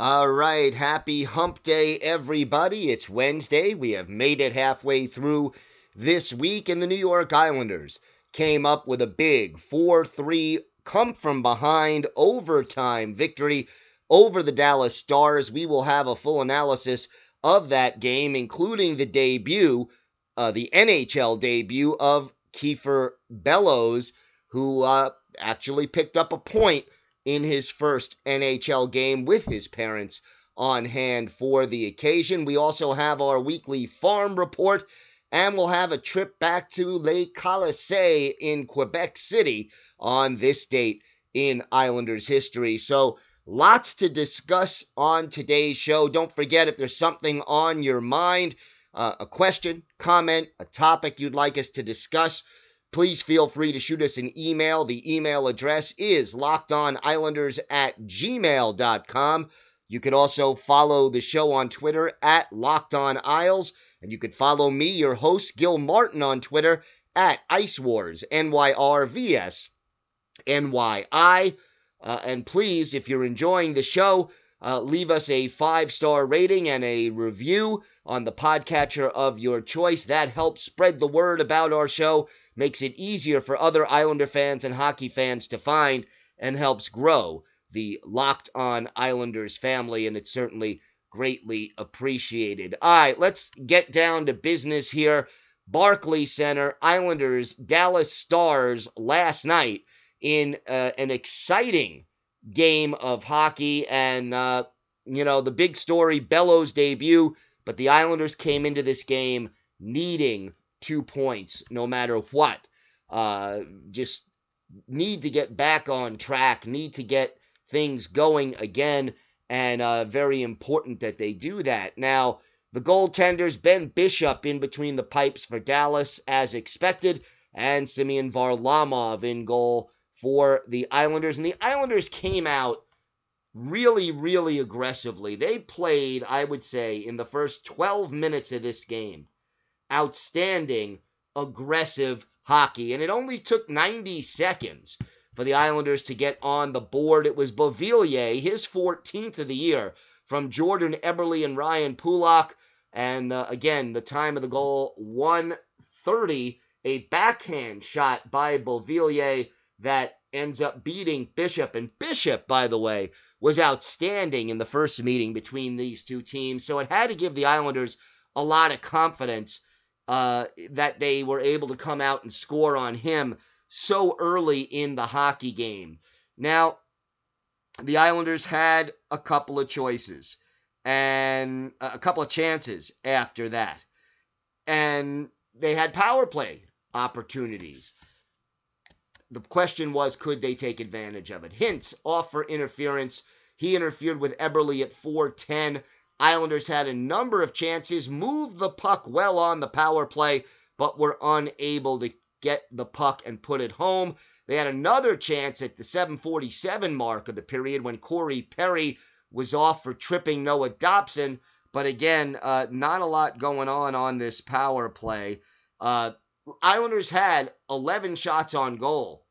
All right, happy hump day, everybody. It's Wednesday. We have made it halfway through this week, and the New York Islanders came up with a big 4 3 come from behind overtime victory over the Dallas Stars. We will have a full analysis of that game, including the debut, uh, the NHL debut of Kiefer Bellows, who uh, actually picked up a point in his first NHL game with his parents on hand for the occasion. We also have our weekly farm report, and we'll have a trip back to Le Colisée in Quebec City on this date in Islanders history. So, lots to discuss on today's show. Don't forget if there's something on your mind, uh, a question, comment, a topic you'd like us to discuss please feel free to shoot us an email. The email address is lockedonislanders at gmail.com. You can also follow the show on Twitter at LockedOnIsles, and you can follow me, your host, Gil Martin, on Twitter at Ice Wars, NYRVS, NYI. Uh, and please, if you're enjoying the show, uh, leave us a five star rating and a review on the podcatcher of your choice. That helps spread the word about our show makes it easier for other Islander fans and hockey fans to find, and helps grow the Locked On Islanders family, and it's certainly greatly appreciated. All right, let's get down to business here. Barclay Center, Islanders, Dallas Stars last night in uh, an exciting game of hockey. And, uh, you know, the big story Bellows debut, but the Islanders came into this game needing two points no matter what. Uh, just need to get back on track, need to get things going again, and uh, very important that they do that. Now, the goaltenders, Ben Bishop in between the pipes for Dallas as expected, and Semyon Varlamov in goal for the Islanders. And the Islanders came out really, really aggressively. They played, I would say, in the first 12 minutes of this game outstanding, aggressive hockey. And it only took 90 seconds for the Islanders to get on the board. It was Beauvillier, his 14th of the year, from Jordan Eberle and Ryan Pulock. And uh, again, the time of the goal, 130, a backhand shot by Beauvillier that ends up beating Bishop. And Bishop, by the way, was outstanding in the first meeting between these two teams. So it had to give the Islanders a lot of confidence uh, that they were able to come out and score on him so early in the hockey game. Now, the Islanders had a couple of choices and a couple of chances after that. And they had power play opportunities. The question was, could they take advantage of it? Hintz off for interference. He interfered with Eberle at 410. Islanders had a number of chances, moved the puck well on the power play, but were unable to get the puck and put it home. They had another chance at the 747 mark of the period when Corey Perry was off for tripping Noah Dobson. But again, uh, not a lot going on on this power play. Uh, Islanders had 11 shots on goal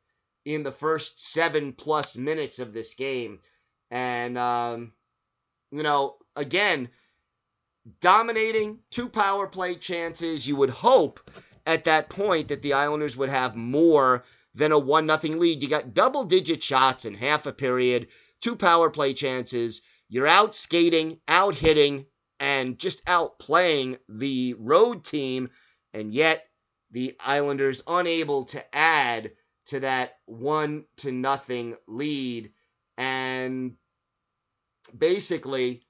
in the first seven plus minutes of this game. And, um, you know, again, dominating two power play chances. You would hope at that point that the Islanders would have more than a 1 nothing lead. You got double digit shots in half a period, two power play chances. You're out skating, out hitting, and just out playing the road team, and yet the Islanders unable to add to that one to nothing lead. And basically,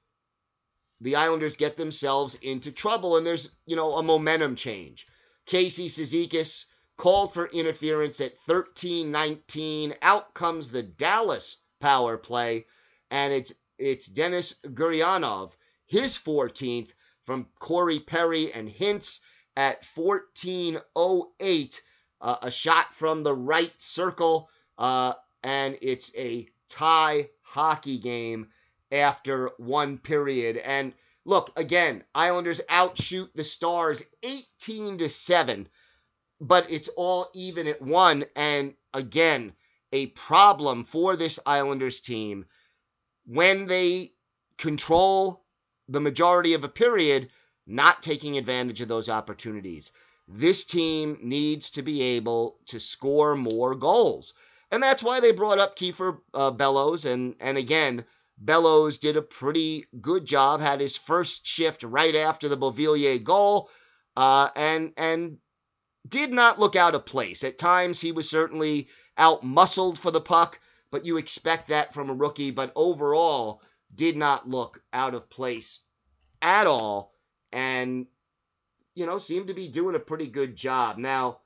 the Islanders get themselves into trouble, and there's, you know, a momentum change. Casey Cizikas called for interference at 13 19. Out comes the Dallas power play, and it's it's Denis Gurianov, his 14th from Corey Perry and Hintz at 14:08. Uh, a shot from the right circle, uh, and it's a tie hockey game after one period. And look, again, Islanders outshoot the Stars 18 to 7, but it's all even at one. And again, a problem for this Islanders team when they control the majority of a period, not taking advantage of those opportunities. This team needs to be able to score more goals. And that's why they brought up Kiefer uh, Bellows. And, and again, Bellows did a pretty good job, had his first shift right after the Beauvillier goal, uh, and, and did not look out of place. At times, he was certainly out muscled for the puck, but you expect that from a rookie. But overall, did not look out of place at all, and you know seemed to be doing a pretty good job. Now,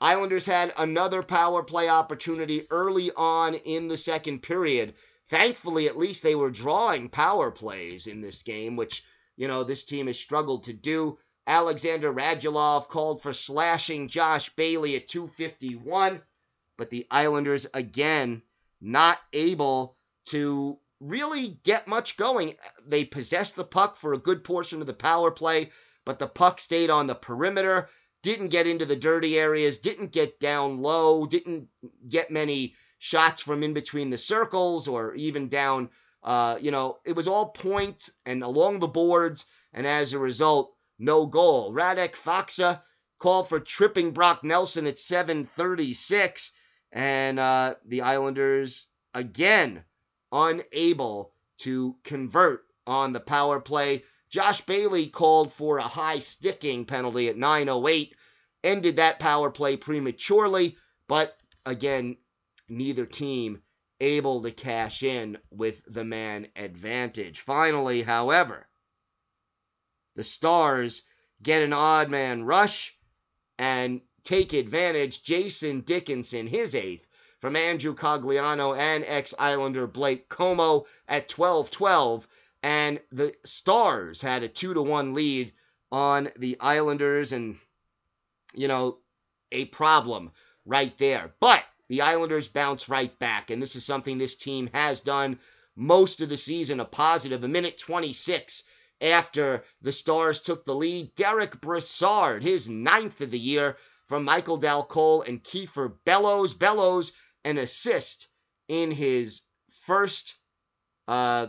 Islanders had another power play opportunity early on in the second period. Thankfully, at least they were drawing power plays in this game, which you know this team has struggled to do. Alexander Radulov called for slashing Josh Bailey at 251 but the Islanders again not able to really get much going. They possessed the puck for a good portion of the power play, but the puck stayed on the perimeter, didn't get into the dirty areas, didn't get down low, didn't get many shots from in between the circles or even down. Uh, you know, it was all points point and along the boards, and as a result, no goal. Radek Faksa called for tripping Brock Nelson at 736. And uh, the Islanders, again, unable to convert on the power play. Josh Bailey called for a high sticking penalty at 9.08, ended that power play prematurely, but again, neither team able to cash in with the man advantage. Finally, however, the Stars get an odd man rush and take advantage. Jason Dickinson, his eighth, from Andrew Cogliano and ex Islander Blake Comeau at 12 12. And the Stars had a 2 to 1 lead on the Islanders, and, you know, a problem right there. But the Islanders bounce right back, and this is something this team has done most of the season, a positive. A minute 26 after the Stars took the lead, Derek Brassard, his ninth of the year, from Michael Dal Colle and Kiefer Bellows. Bellows, an assist in his first uh,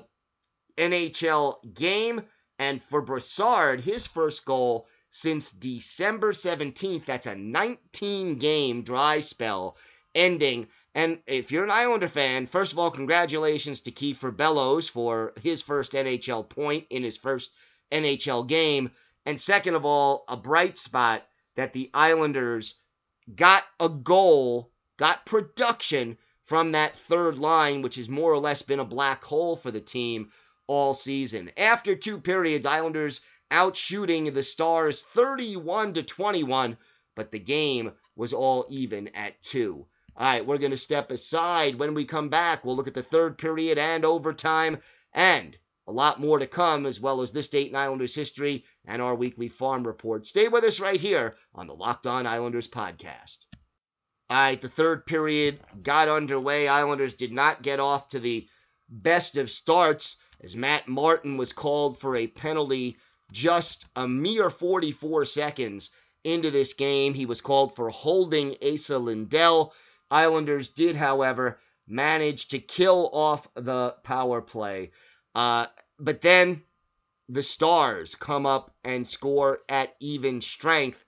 NHL game. And for Brassard, his first goal since December 17th. That's a 19 game dry spell ending. And if you're an Islander fan, first of all, congratulations to Kiefer Bellows for his first NHL point in his first NHL game. And second of all, a bright spot that the Islanders got a goal, got production from that third line, which has more or less been a black hole for the team all season. After two periods, Islanders outshooting the Stars 31 to 21, but the game was all even at two. All right, we're going to step aside. When we come back, we'll look at the third period and overtime and a lot more to come, as well as this Dayton Islanders history and our weekly farm report. Stay with us right here on the Locked On Islanders podcast. All right, the third period got underway. Islanders did not get off to the best of starts as Matt Martin was called for a penalty just a mere 44 seconds into this game. He was called for holding Esa Lindell. Islanders did, however, manage to kill off the power play. Uh, but then the Stars come up and score at even strength.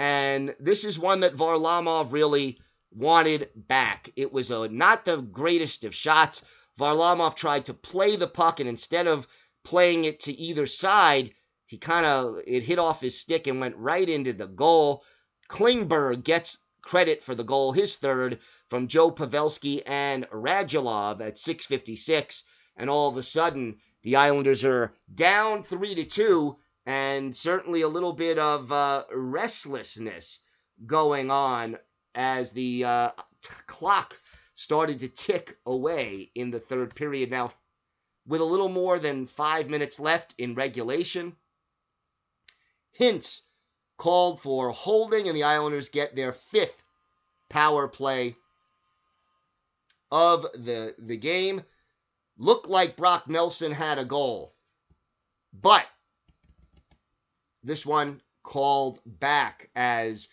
And this is one that Varlamov really wanted back. It was a, not the greatest of shots. Varlamov tried to play the puck, and instead of playing it to either side, he kind of it hit off his stick and went right into the goal. Klingberg gets credit for the goal, his third, from Joe Pavelski and Radulov at 6:56, and all of a sudden the Islanders are down three to two, and certainly a little bit of uh, restlessness going on as the uh, t- clock started to tick away in the third period. Now, with a little more than five minutes left in regulation, Hintz called for holding, and the Islanders get their fifth power play of the, the game. Looked like Brock Nelson had a goal, but this one called back as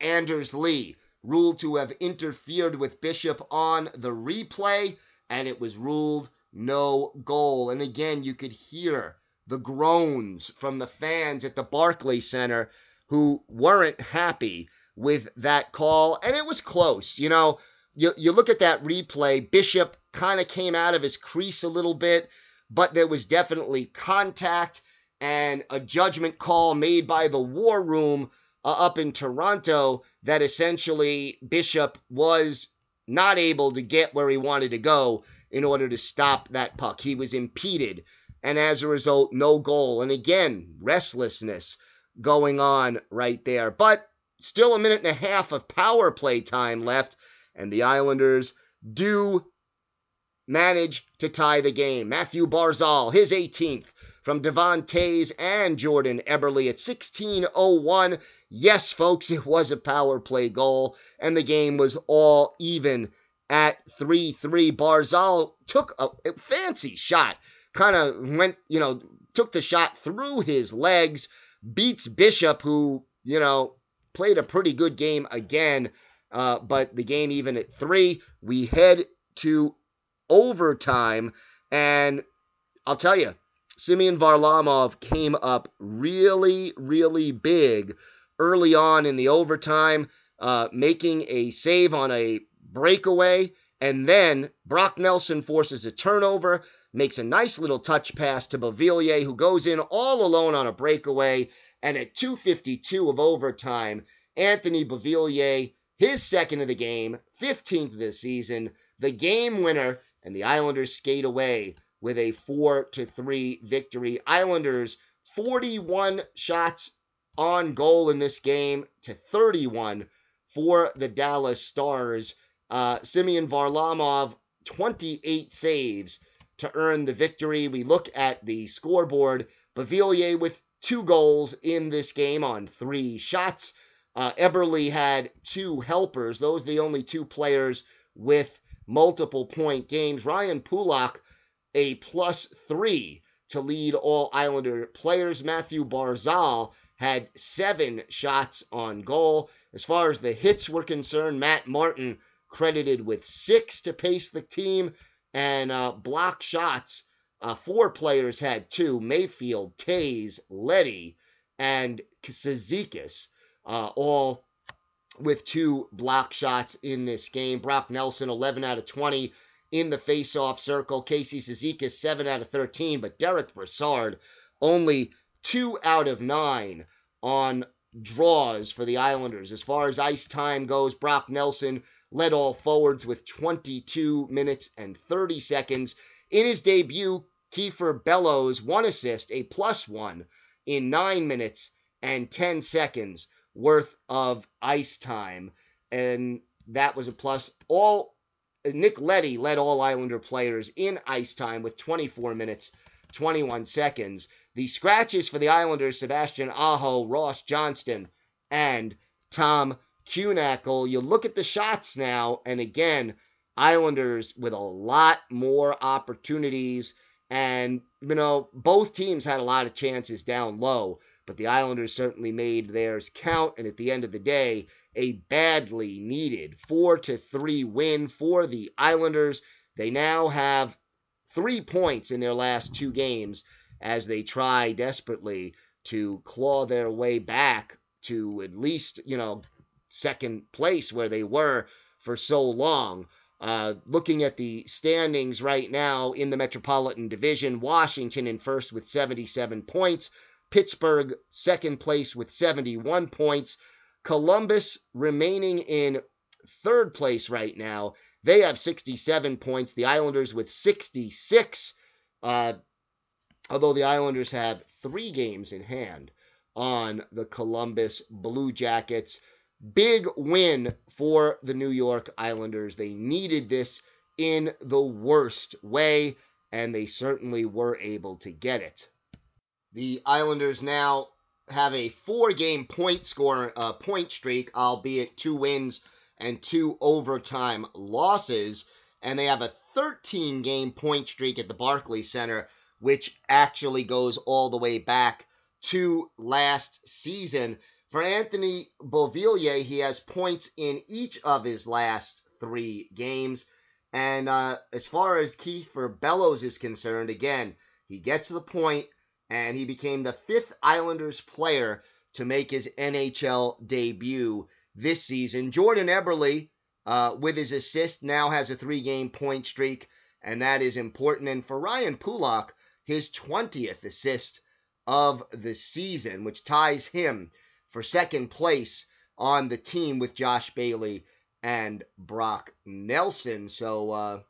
Anders Lee ruled to have interfered with Bishop on the replay, and it was ruled no goal. And again, you could hear the groans from the fans at the Barclay Center who weren't happy with that call, and it was close. You know, you, you look at that replay, Bishop kind of came out of his crease a little bit, but there was definitely contact and a judgment call made by the War Room uh, up in Toronto that essentially Bishop was not able to get where he wanted to go in order to stop that puck. He was impeded, and as a result, no goal. And again, restlessness going on right there. But still a minute and a half of power play time left, and the Islanders do manage to tie the game. Matthew Barzal, his 18th from Devon Toews and Jordan Eberle at 16:01. Yes, folks, it was a power play goal, and the game was all even at 3-3. Barzal took a, a fancy shot, kind of went, you know, took the shot through his legs, beats Bishop, who, you know, played a pretty good game again. Uh, but the game even at three, we head to overtime, and I'll tell you, Semyon Varlamov came up really, really big early on in the overtime, uh, making a save on a breakaway. And then Brock Nelson forces a turnover, makes a nice little touch pass to Beauvillier, who goes in all alone on a breakaway. And at 2.52 of overtime, Anthony Beauvillier, his second of the game, 15th of the season, the game winner, and the Islanders skate away with a 4 to 3 victory. Islanders 41 shots on goal in this game to 31 for the Dallas Stars. Uh, Semyon Varlamov 28 saves to earn the victory. We look at the scoreboard. Beauvillier with two goals in this game on three shots. Uh, Eberle had two helpers. Those are the only two players with multiple point games. Ryan Pulock, a plus three to lead all Islander players. Matthew Barzal had seven shots on goal. As far as the hits were concerned, Matt Martin credited with six to pace the team, and uh, block shots. Uh, four players had two Mayfield, Toews, Leddy, and Cizikas, uh, all with two block shots in this game. Brock Nelson, 11 out of 20 in the face-off circle. Casey Cizikas, 7 out of 13, but Derek Brassard, only 2 out of 9 on draws for the Islanders. As far as ice time goes, Brock Nelson led all forwards with 22 minutes and 30 seconds. In his debut, Kiefer Bellows, one assist, a plus one in 9 minutes and 10 seconds worth of ice time. And that was a plus. All Nick Leddy led all Islander players in ice time with 24 minutes, 21 seconds. The scratches for the Islanders, Sebastian Aho, Ross Johnston, and Tom Kuhnhackl. You look at the shots now, and again, Islanders with a lot more opportunities. And, you know, both teams had a lot of chances down low but the Islanders certainly made theirs count. And at the end of the day, a badly needed 4 to 3 win for the Islanders. They now have three points in their last two games as they try desperately to claw their way back to at least, you know, second place where they were for so long. Uh, looking at the standings right now in the Metropolitan Division, Washington in first with 77 points, Pittsburgh second place with 71 points, Columbus remaining in third place right now. They have 67 points, the Islanders with 66. Uh, although the Islanders have three games in hand on the Columbus Blue Jackets. Big win for the New York Islanders. They needed this in the worst way, and they certainly were able to get it. The Islanders now have a four-game point score uh, point streak, albeit two wins and two overtime losses, and they have a 13-game point streak at the Barclays Center, which actually goes all the way back to last season. For Anthony Beauvillier, he has points in each of his last three games. And uh, as far as Kiefer Bellows is concerned, again, he gets the point and he became the fifth Islanders player to make his NHL debut this season. Jordan Eberle, uh, with his assist, now has a three game point streak, and that is important. And for Ryan Pulock, his 20th assist of the season, which ties him for second place on the team with Josh Bailey and Brock Nelson. So uh,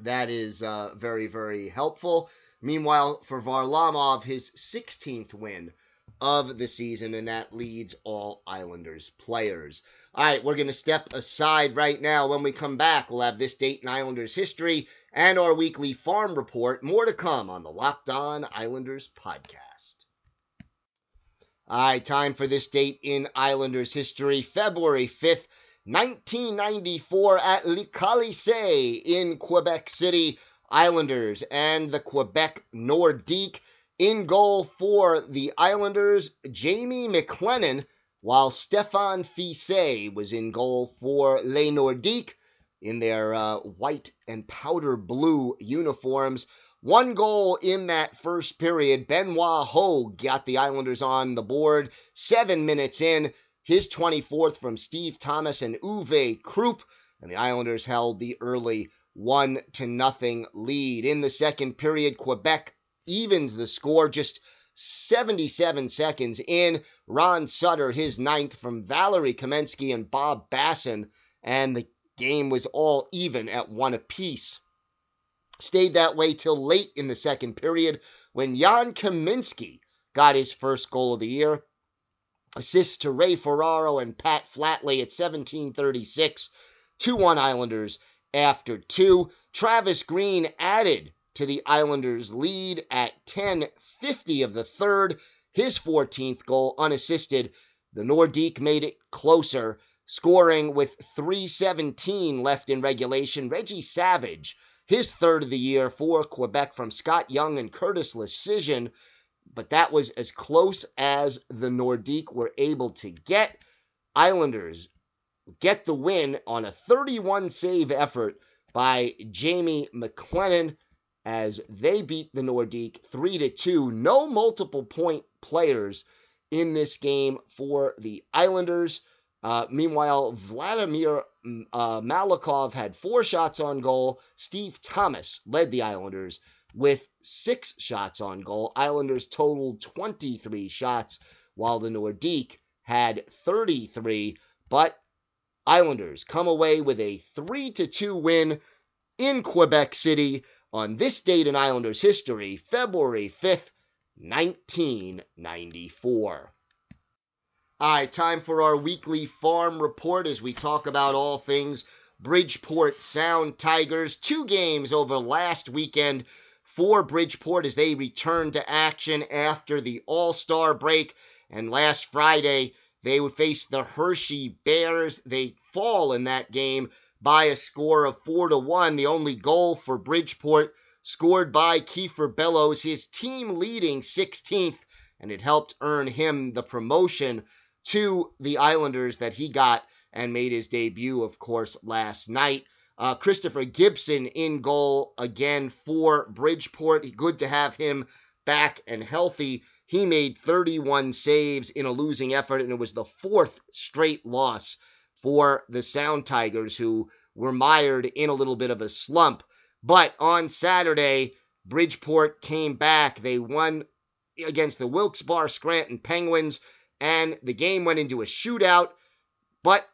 that is uh, very, very helpful. Meanwhile, for Varlamov, his 16th win of the season, and that leads all Islanders players. All right, we're going to step aside right now. When we come back, we'll have this date in Islanders history and our weekly farm report. More to come on the Locked On Islanders podcast. All right, time for this date in Islanders history, February 5th, 1994 at Le Colisée in Quebec City. Islanders and the Quebec Nordique. In goal for the Islanders, Jamie McLennan, while Stefan Fiset was in goal for Les Nordiques in their uh, white and powder blue uniforms. One goal in that first period. Benoit Hogue got the Islanders on the board. Seven minutes in, his 24th from Steve Thomas and Uwe Krupp, and the Islanders held the early one to nothing lead. In the second period, Quebec evens the score just 77 seconds in. Ron Sutter, his ninth from Valeri Kamensky and Bob Bassen, and the game was all even at one apiece. Stayed that way till late in the second period when Jan Kaminsky got his first goal of the year. Assists to Ray Ferraro and Pat Flatley at 1736. 2 1 Islanders after two. Travis Green added to the Islanders' lead at 10:50 of the third, his 14th goal unassisted. The Nordique made it closer, scoring with 3:17 left in regulation. Reggie Savage, his third of the year for Quebec from Scott Young and Curtis Leschyshyn, but that was as close as the Nordique were able to get. Islanders get the win on a 31 save effort by Jamie McLennan as they beat the Nordique 3 to 2. No multiple point players in this game for the Islanders. Uh, meanwhile, Vladimir mm, uh, Malakhov had four shots on goal. Steve Thomas led the Islanders with six shots on goal. Islanders totaled 23 shots, while the Nordique had 33. But Islanders come away with a 3 2 win in Quebec City on this date in Islanders history, February 5th, 1994. All right, time for our weekly farm report as we talk about all things Bridgeport Sound Tigers. Two games over last weekend for Bridgeport as they return to action after the All Star break. And last Friday, they would face the Hershey Bears. They fall in that game by a score of 4 to 1. The only goal for Bridgeport scored by Kiefer Bellows, his team leading 16th, and it helped earn him the promotion to the Islanders that he got and made his debut, of course, last night. Uh, Christopher Gibson in goal again for Bridgeport. Good to have him back and healthy. He made 31 saves in a losing effort, and it was the fourth straight loss for the Sound Tigers, who were mired in a little bit of a slump. But on Saturday, Bridgeport came back. They won against the Wilkes-Barre Scranton Penguins, and the game went into a shootout. But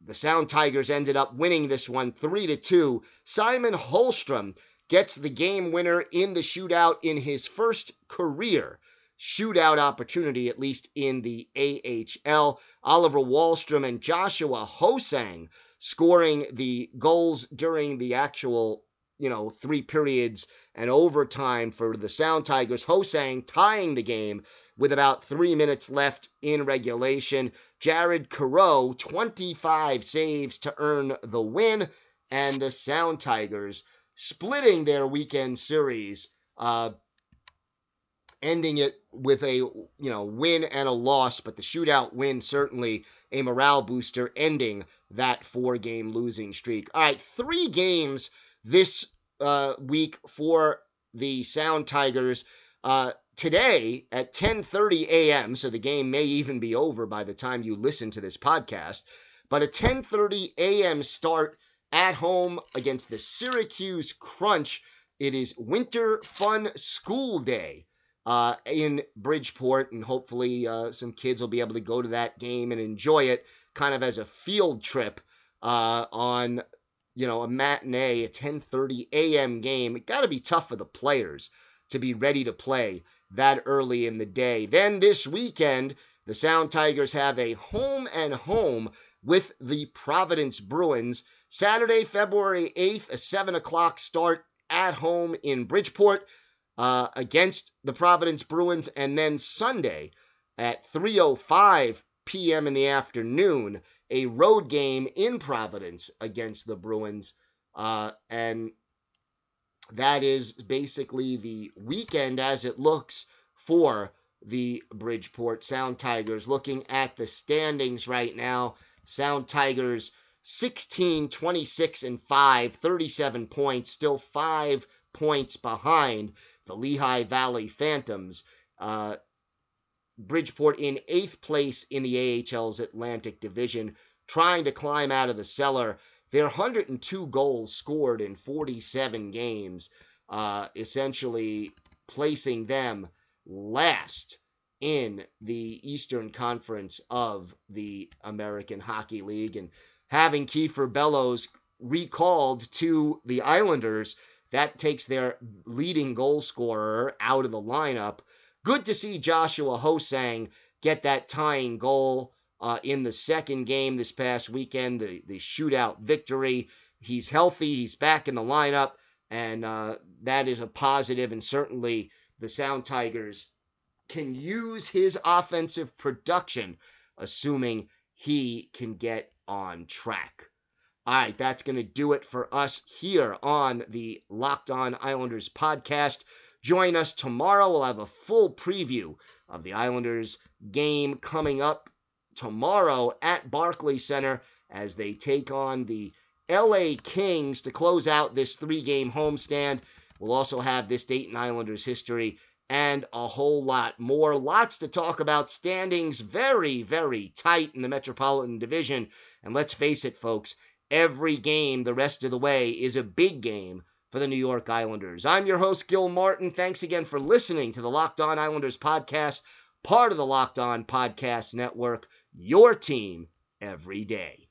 the Sound Tigers ended up winning this one 3 to 2. Simon Holmstrom gets the game winner in the shootout in his first career shootout opportunity, at least in the AHL. Oliver Wahlstrom and Joshua Ho-Sang scoring the goals during the actual, you know, three periods and overtime for the Sound Tigers. Ho-Sang tying the game with about three minutes left in regulation. Jared Coreau, 25 saves to earn the win, and the Sound Tigers splitting their weekend series, uh, ending it with a you know win and a loss, but the shootout win certainly a morale booster, ending that four-game losing streak. All right, three games this uh, week for the Sound Tigers. Uh, today at 10:30 a.m. So the game may even be over by the time you listen to this podcast. But a 10:30 a.m. start at home against the Syracuse Crunch. It is Winter Fun School Day uh, in Bridgeport, and hopefully uh, some kids will be able to go to that game and enjoy it, kind of as a field trip uh, on you know a matinee, a 10:30 a.m. game. It got to be tough for the players to be ready to play that early in the day. Then this weekend, the Sound Tigers have a home and home with the Providence Bruins. Saturday, February 8th, a 7 o'clock start at home in Bridgeport uh, against the Providence Bruins. And then Sunday at 3.05 p.m. in the afternoon, a road game in Providence against the Bruins. Uh, and that is basically the weekend as it looks for the Bridgeport Sound Tigers. Looking at the standings right now, Sound Tigers 16, 26, and 5, 37 points, still five points behind the Lehigh Valley Phantoms. Uh, Bridgeport in eighth place in the AHL's Atlantic Division, trying to climb out of the cellar. Their 102 goals scored in 47 games, uh, essentially placing them last in the Eastern Conference of the American Hockey League. And having Kiefer Bellows recalled to the Islanders, that takes their leading goal scorer out of the lineup. Good to see Joshua Ho-Sang get that tying goal uh, in the second game this past weekend, the, the shootout victory. He's healthy, he's back in the lineup, and uh, that is a positive, and certainly the Sound Tigers can use his offensive production, assuming he can get on track. All right, that's going to do it for us here on the Locked On Islanders podcast. Join us tomorrow. We'll have a full preview of the Islanders game coming up tomorrow at Barclay Center as they take on the LA Kings to close out this three game homestand. We'll also have this Dayton Islanders history and a whole lot more. Lots to talk about. Standings very, very tight in the Metropolitan Division. And let's face it, folks, every game the rest of the way is a big game for the New York Islanders. I'm your host, Gil Martin. Thanks again for listening to the Locked On Islanders podcast, part of the Locked On Podcast Network, your team every day.